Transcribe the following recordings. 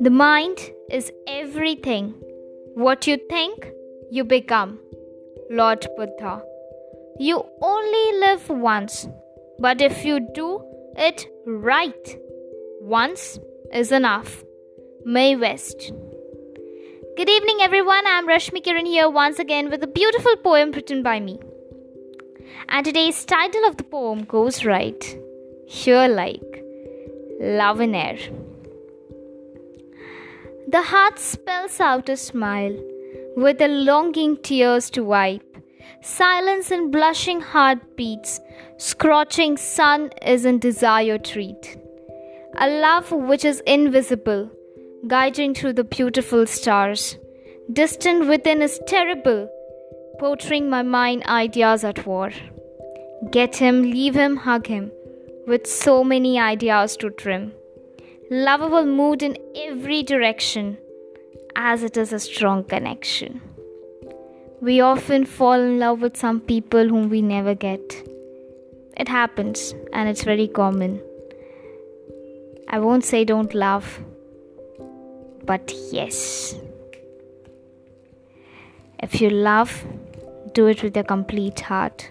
The mind is everything. What you think, you become. Lord Buddha. You only live once, but if you do it right, once is enough. Mae West. Good evening, everyone. I'm Rashmi Kiran here once again with a beautiful poem written by me. And today's title of the poem goes right here like Love in Air. The heart spells out a smile with a longing tears to wipe. Silence and blushing heartbeats, scorching sun is in desire treat. A love which is invisible, guiding through the beautiful stars. Distant within is terrible, portraying my mind ideas at war. Get him, leave him, hug him, with so many ideas to trim lovable mood in every direction, as it is a strong connection. We often fall in love with some people whom we never get. It happens and it's very common. I won't say don't love, but yes. If you love, do it with your complete heart.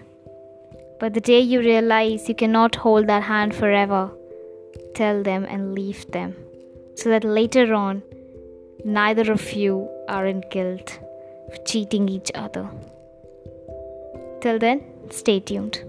But the day you realize you cannot hold that hand forever, tell them and leave them so that later on neither of you are in guilt of cheating each other. Till then, stay tuned.